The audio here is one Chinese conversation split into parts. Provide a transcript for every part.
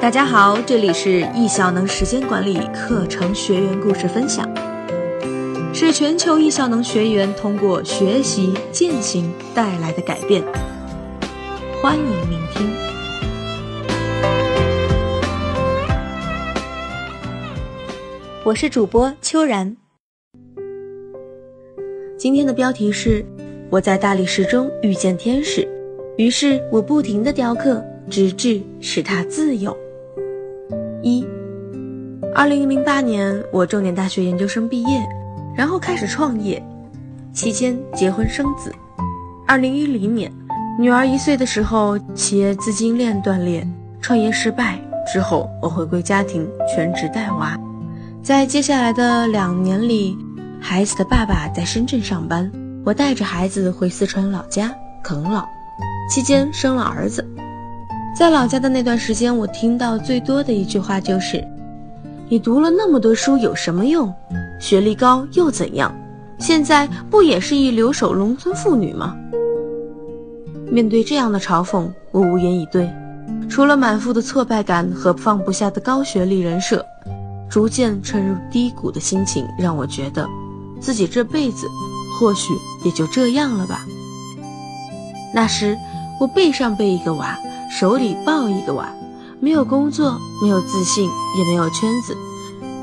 大家好，这里是易效能时间管理课程学员故事分享，是全球易效能学员通过学习践行带来的改变。欢迎聆听。我是主播秋然。今天的标题是：我在大理石中遇见天使，于是我不停的雕刻，直至使他自由。一，二零零八年，我重点大学研究生毕业，然后开始创业，期间结婚生子。二零一零年，女儿一岁的时候，企业资金链断裂，创业失败之后，我回归家庭，全职带娃。在接下来的两年里，孩子的爸爸在深圳上班，我带着孩子回四川老家啃老，期间生了儿子。在老家的那段时间，我听到最多的一句话就是：“你读了那么多书有什么用？学历高又怎样？现在不也是一留守农村妇女吗？”面对这样的嘲讽，我无言以对，除了满腹的挫败感和放不下的高学历人设，逐渐沉入低谷的心情让我觉得，自己这辈子或许也就这样了吧。那时，我背上背一个娃。手里抱一个娃，没有工作，没有自信，也没有圈子，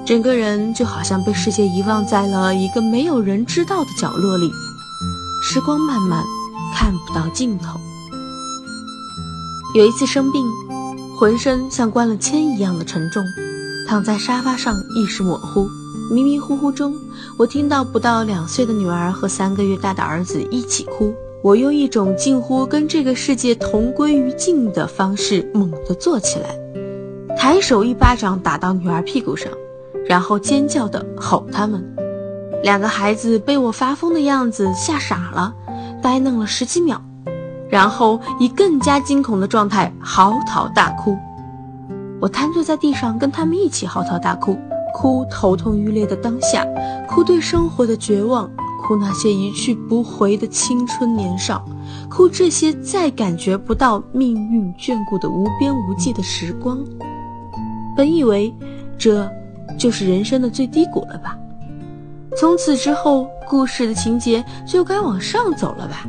整个人就好像被世界遗忘在了一个没有人知道的角落里。时光漫漫，看不到尽头。有一次生病，浑身像灌了铅一样的沉重，躺在沙发上，意识模糊，迷迷糊糊中，我听到不到两岁的女儿和三个月大的儿子一起哭。我用一种近乎跟这个世界同归于尽的方式猛地坐起来，抬手一巴掌打到女儿屁股上，然后尖叫的吼他们。两个孩子被我发疯的样子吓傻了，呆愣了十几秒，然后以更加惊恐的状态嚎啕大哭。我瘫坐在地上跟他们一起嚎啕大哭，哭头痛欲裂的当下，哭对生活的绝望。哭那些一去不回的青春年少，哭这些再感觉不到命运眷顾的无边无际的时光。本以为这就是人生的最低谷了吧，从此之后故事的情节就该往上走了吧。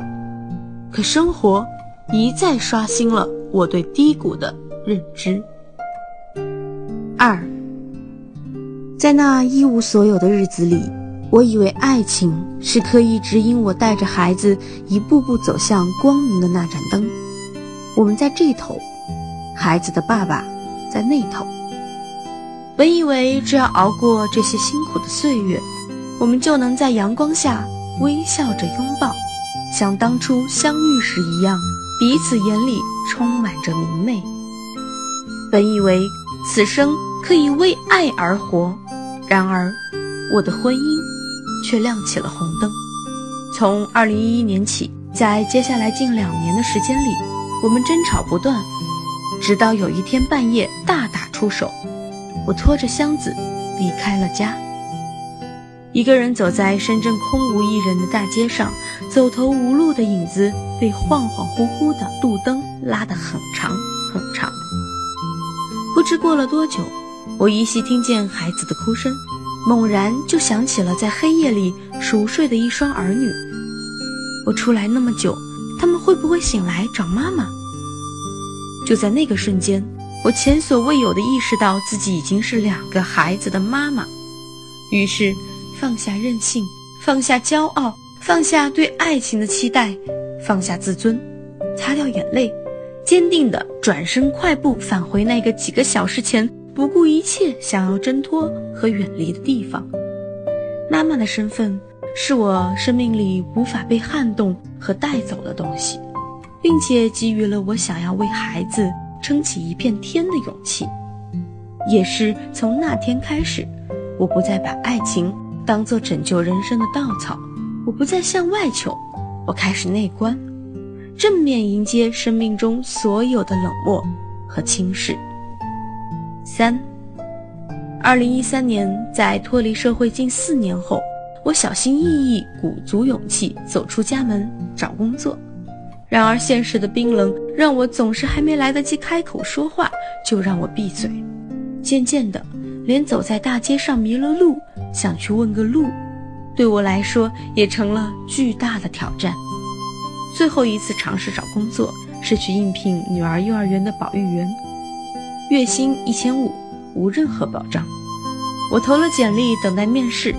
可生活一再刷新了我对低谷的认知。二，在那一无所有的日子里。我以为爱情是可以指引我带着孩子一步步走向光明的那盏灯。我们在这头，孩子的爸爸在那头。本以为只要熬过这些辛苦的岁月，我们就能在阳光下微笑着拥抱，像当初相遇时一样，彼此眼里充满着明媚。本以为此生可以为爱而活，然而我的婚姻。却亮起了红灯。从二零一一年起，在接下来近两年的时间里，我们争吵不断，直到有一天半夜大打出手，我拖着箱子离开了家，一个人走在深圳空无一人的大街上，走投无路的影子被恍恍惚惚的路灯拉得很长很长。不知过了多久，我依稀听见孩子的哭声。猛然就想起了在黑夜里熟睡的一双儿女。我出来那么久，他们会不会醒来找妈妈？就在那个瞬间，我前所未有的意识到自己已经是两个孩子的妈妈。于是放下任性，放下骄傲，放下对爱情的期待，放下自尊，擦掉眼泪，坚定地转身快步返回那个几个小时前。不顾一切想要挣脱和远离的地方，妈妈的身份是我生命里无法被撼动和带走的东西，并且给予了我想要为孩子撑起一片天的勇气。也是从那天开始，我不再把爱情当做拯救人生的稻草，我不再向外求，我开始内观，正面迎接生命中所有的冷漠和轻视。三，二零一三年，在脱离社会近四年后，我小心翼翼、鼓足勇气走出家门找工作。然而，现实的冰冷让我总是还没来得及开口说话，就让我闭嘴。渐渐的，连走在大街上迷了路，想去问个路，对我来说也成了巨大的挑战。最后一次尝试找工作，是去应聘女儿幼儿园的保育员，月薪一千五，无任何保障。我投了简历，等待面试，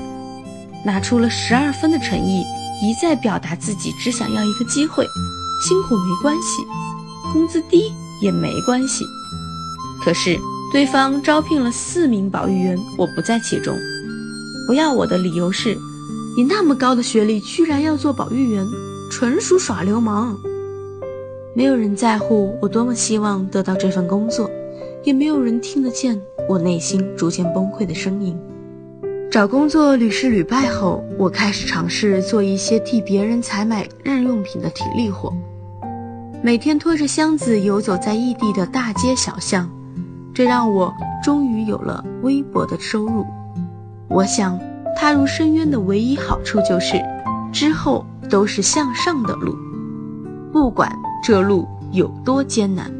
拿出了十二分的诚意，一再表达自己只想要一个机会，辛苦没关系，工资低也没关系。可是对方招聘了四名保育员，我不在其中。不要我的理由是，你那么高的学历，居然要做保育员。纯属耍流氓！没有人在乎我多么希望得到这份工作，也没有人听得见我内心逐渐崩溃的声音。找工作屡试屡败后，我开始尝试做一些替别人采买日用品的体力活，每天拖着箱子游走在异地的大街小巷，这让我终于有了微薄的收入。我想，踏入深渊的唯一好处就是之后。都是向上的路，不管这路有多艰难。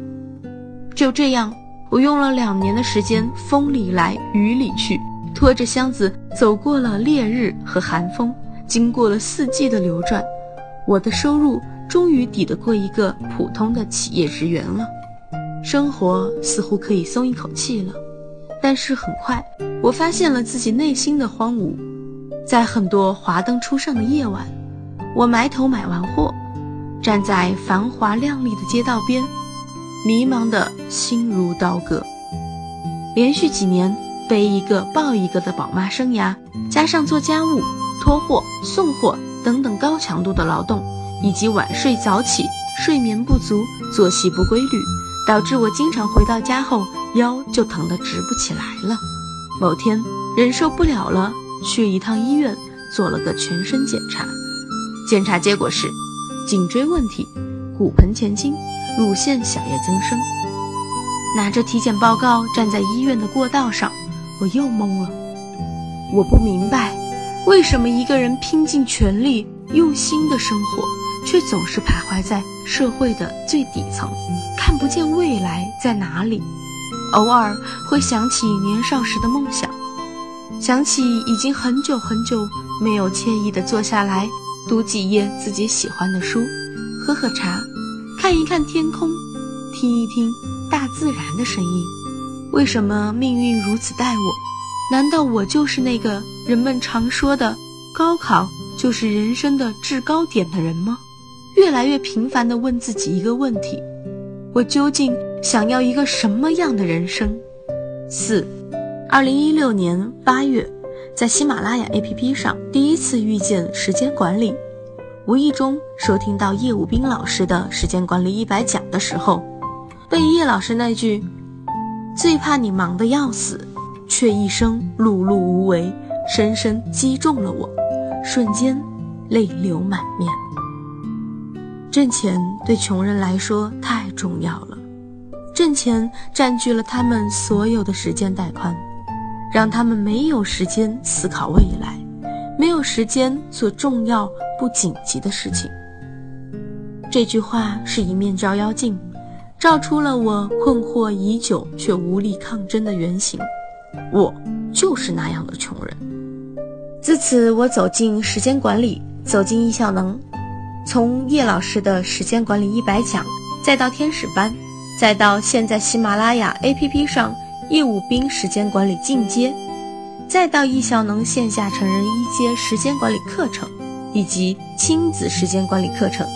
就这样，我用了两年的时间，风里来雨里去，拖着箱子走过了烈日和寒风，经过了四季的流转，我的收入终于抵得过一个普通的企业职员了。生活似乎可以松一口气了，但是很快，我发现了自己内心的荒芜，在很多华灯初上的夜晚。我埋头买完货，站在繁华亮丽的街道边，迷茫的心如刀割。连续几年背一个抱一个的宝妈生涯，加上做家务、拖货、送货等等高强度的劳动，以及晚睡早起、睡眠不足、作息不规律，导致我经常回到家后腰就疼得直不起来了。某天忍受不了了，去一趟医院做了个全身检查。检查结果是颈椎问题，骨盆前倾，乳腺小叶增生。拿着体检报告站在医院的过道上，我又懵了。我不明白，为什么一个人拼尽全力、用心的生活，却总是徘徊在社会的最底层，看不见未来在哪里。偶尔会想起年少时的梦想，想起已经很久很久没有惬意地坐下来。读几页自己喜欢的书，喝喝茶，看一看天空，听一听大自然的声音。为什么命运如此待我？难道我就是那个人们常说的高考就是人生的制高点的人吗？越来越频繁地问自己一个问题：我究竟想要一个什么样的人生？四，二零一六年八月。在喜马拉雅 APP 上第一次遇见时间管理，无意中收听到叶武斌老师的时间管理一百讲的时候，被叶老师那句“最怕你忙得要死，却一生碌碌无为”深深击中了我，瞬间泪流满面。挣钱对穷人来说太重要了，挣钱占据了他们所有的时间带宽。让他们没有时间思考未来，没有时间做重要不紧急的事情。这句话是一面照妖镜，照出了我困惑已久却无力抗争的原型。我就是那样的穷人。自此，我走进时间管理，走进易效能，从叶老师的时间管理一百讲，再到天使班，再到现在喜马拉雅 APP 上。业务兵时间管理进阶，再到易效能线下成人一阶时间管理课程，以及亲子时间管理课程，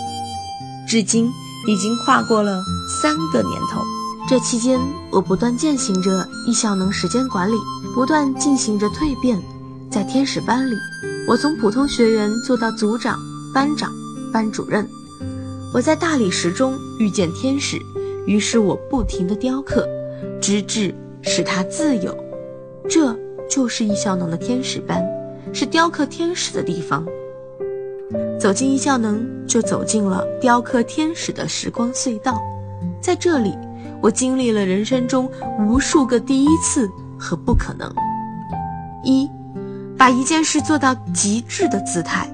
至今已经跨过了三个年头。这期间，我不断践行着易效能时间管理，不断进行着蜕变。在天使班里，我从普通学员做到组长、班长、班主任。我在大理石中遇见天使，于是我不停地雕刻，直至。使他自由，这就是易效能的天使班，是雕刻天使的地方。走进易效能，就走进了雕刻天使的时光隧道。在这里，我经历了人生中无数个第一次和不可能。一，把一件事做到极致的姿态。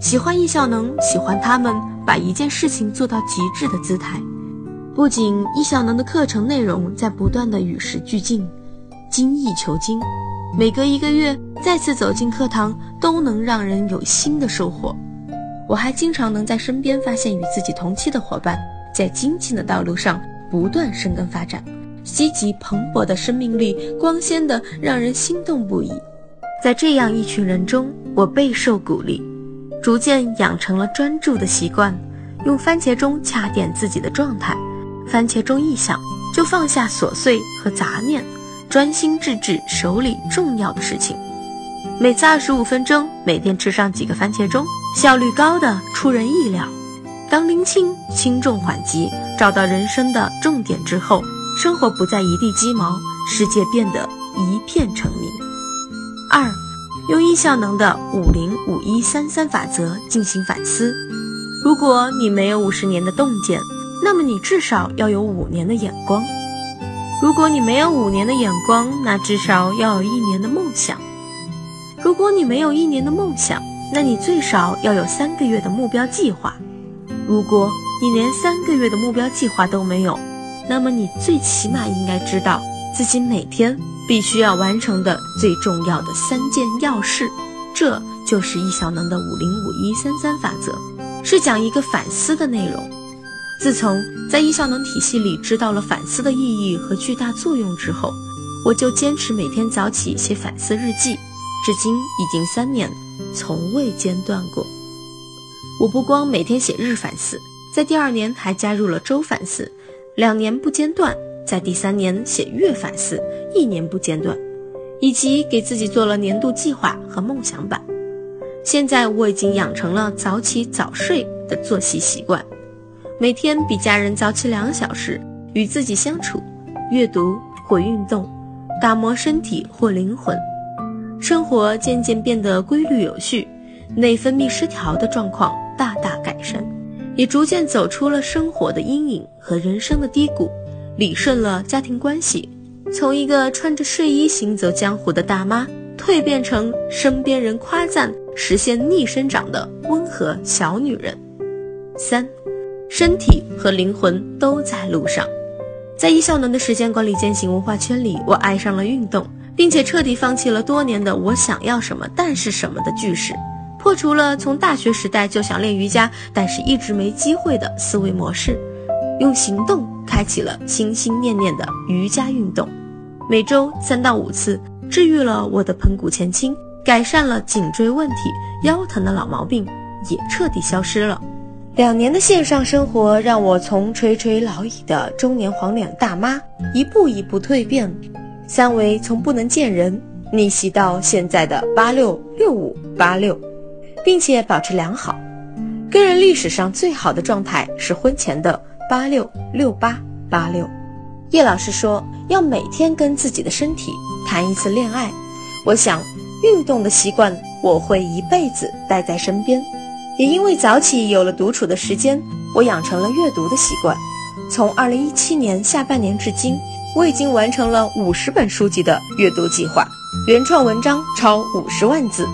喜欢易效能，喜欢他们把一件事情做到极致的姿态。不仅易效能的课程内容在不断的与时俱进，精益求精，每隔一个月再次走进课堂都能让人有新的收获。我还经常能在身边发现与自己同期的伙伴，在精进的道路上不断生根发展，积极蓬勃的生命力，光鲜的让人心动不已。在这样一群人中，我备受鼓励，逐渐养成了专注的习惯，用番茄钟掐点自己的状态。番茄钟一响，就放下琐碎和杂念，专心致志手里重要的事情。每次二十五分钟，每天吃上几个番茄钟。效率高的出人意料。当拎清轻重缓急，找到人生的重点之后，生活不再一地鸡毛，世界变得一片澄明。二，用易效能的五零五一三三法则进行反思。如果你没有五十年的洞见，那么你至少要有五年的眼光。如果你没有五年的眼光，那至少要有一年的梦想。如果你没有一年的梦想，那你最少要有三个月的目标计划。如果你连三个月的目标计划都没有，那么你最起码应该知道自己每天必须要完成的最重要的三件要事。这就是易小能的五零五一三三法则，是讲一个反思的内容。自从在易效能体系里知道了反思的意义和巨大作用之后，我就坚持每天早起写反思日记，至今已经三年。从未间断过。我不光每天写日反思，在第二年还加入了周反思，两年不间断；在第三年写月反思，一年不间断，以及给自己做了年度计划和梦想版。现在我已经养成了早起早睡的作息习惯，每天比家人早起两小时，与自己相处，阅读或运动，打磨身体或灵魂。生活渐渐变得规律有序，内分泌失调的状况大大改善，也逐渐走出了生活的阴影和人生的低谷，理顺了家庭关系，从一个穿着睡衣行走江湖的大妈，蜕变成身边人夸赞、实现逆生长的温和小女人。三，身体和灵魂都在路上，在易效能的时间管理践行文化圈里，我爱上了运动。并且彻底放弃了多年的“我想要什么，但是什么”的句式，破除了从大学时代就想练瑜伽，但是一直没机会的思维模式，用行动开启了心心念念的瑜伽运动。每周三到五次，治愈了我的盆骨前倾，改善了颈椎问题，腰疼的老毛病也彻底消失了。两年的线上生活，让我从垂垂老矣的中年黄脸大妈，一步一步蜕变。三维从不能见人逆袭到现在的八六六五八六，并且保持良好。个人历史上最好的状态是婚前的八六六八八六。叶老师说要每天跟自己的身体谈一次恋爱。我想运动的习惯我会一辈子带在身边。也因为早起有了独处的时间，我养成了阅读的习惯。从二零一七年下半年至今。我已经完成了五十本书籍的阅读计划，原创文章超五十万字，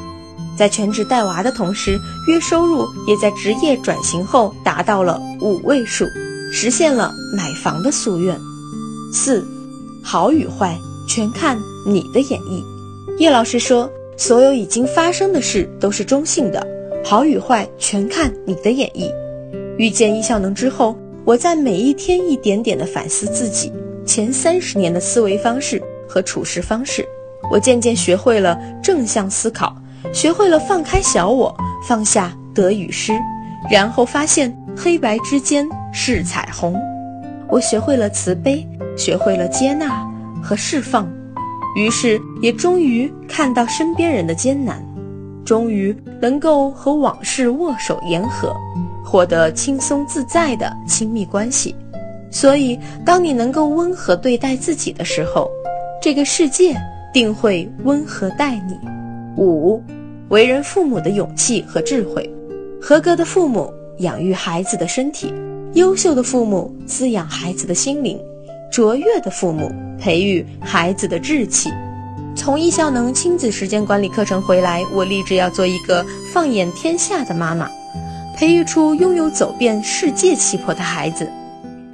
在全职带娃的同时，月收入也在职业转型后达到了五位数，实现了买房的夙愿。四，好与坏全看你的演绎。叶老师说，所有已经发生的事都是中性的，好与坏全看你的演绎。遇见易效能之后，我在每一天一点点的反思自己。前三十年的思维方式和处事方式，我渐渐学会了正向思考，学会了放开小我，放下得与失，然后发现黑白之间是彩虹。我学会了慈悲，学会了接纳和释放，于是也终于看到身边人的艰难，终于能够和往事握手言和，获得轻松自在的亲密关系。所以，当你能够温和对待自己的时候，这个世界定会温和待你。五，为人父母的勇气和智慧。合格的父母养育孩子的身体，优秀的父母滋养孩子的心灵，卓越的父母培育孩子的志气。从易效能亲子时间管理课程回来，我立志要做一个放眼天下的妈妈，培育出拥有走遍世界气魄的孩子。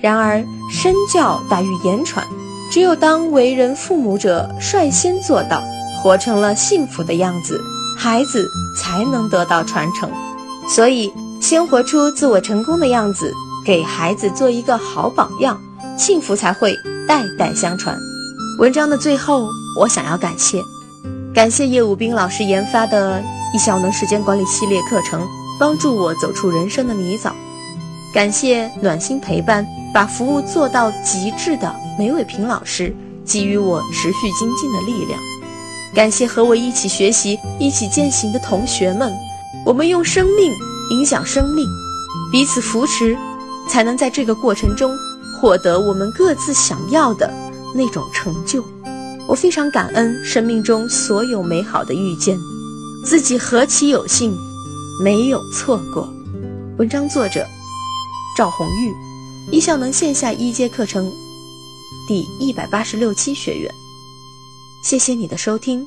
然而身教大于言传，只有当为人父母者率先做到，活成了幸福的样子，孩子才能得到传承。所以，先活出自我成功的样子，给孩子做一个好榜样，幸福才会代代相传。文章的最后，我想要感谢，感谢叶武斌老师研发的易效能时间管理系列课程，帮助我走出人生的泥沼。感谢暖心陪伴，把服务做到极致的梅伟平老师，给予我持续精进的力量。感谢和我一起学习、一起践行的同学们，我们用生命影响生命，彼此扶持，才能在这个过程中获得我们各自想要的那种成就。我非常感恩生命中所有美好的遇见，自己何其有幸，没有错过。文章作者。赵红玉，易效能线下一阶课程第一百八十六期学员，谢谢你的收听。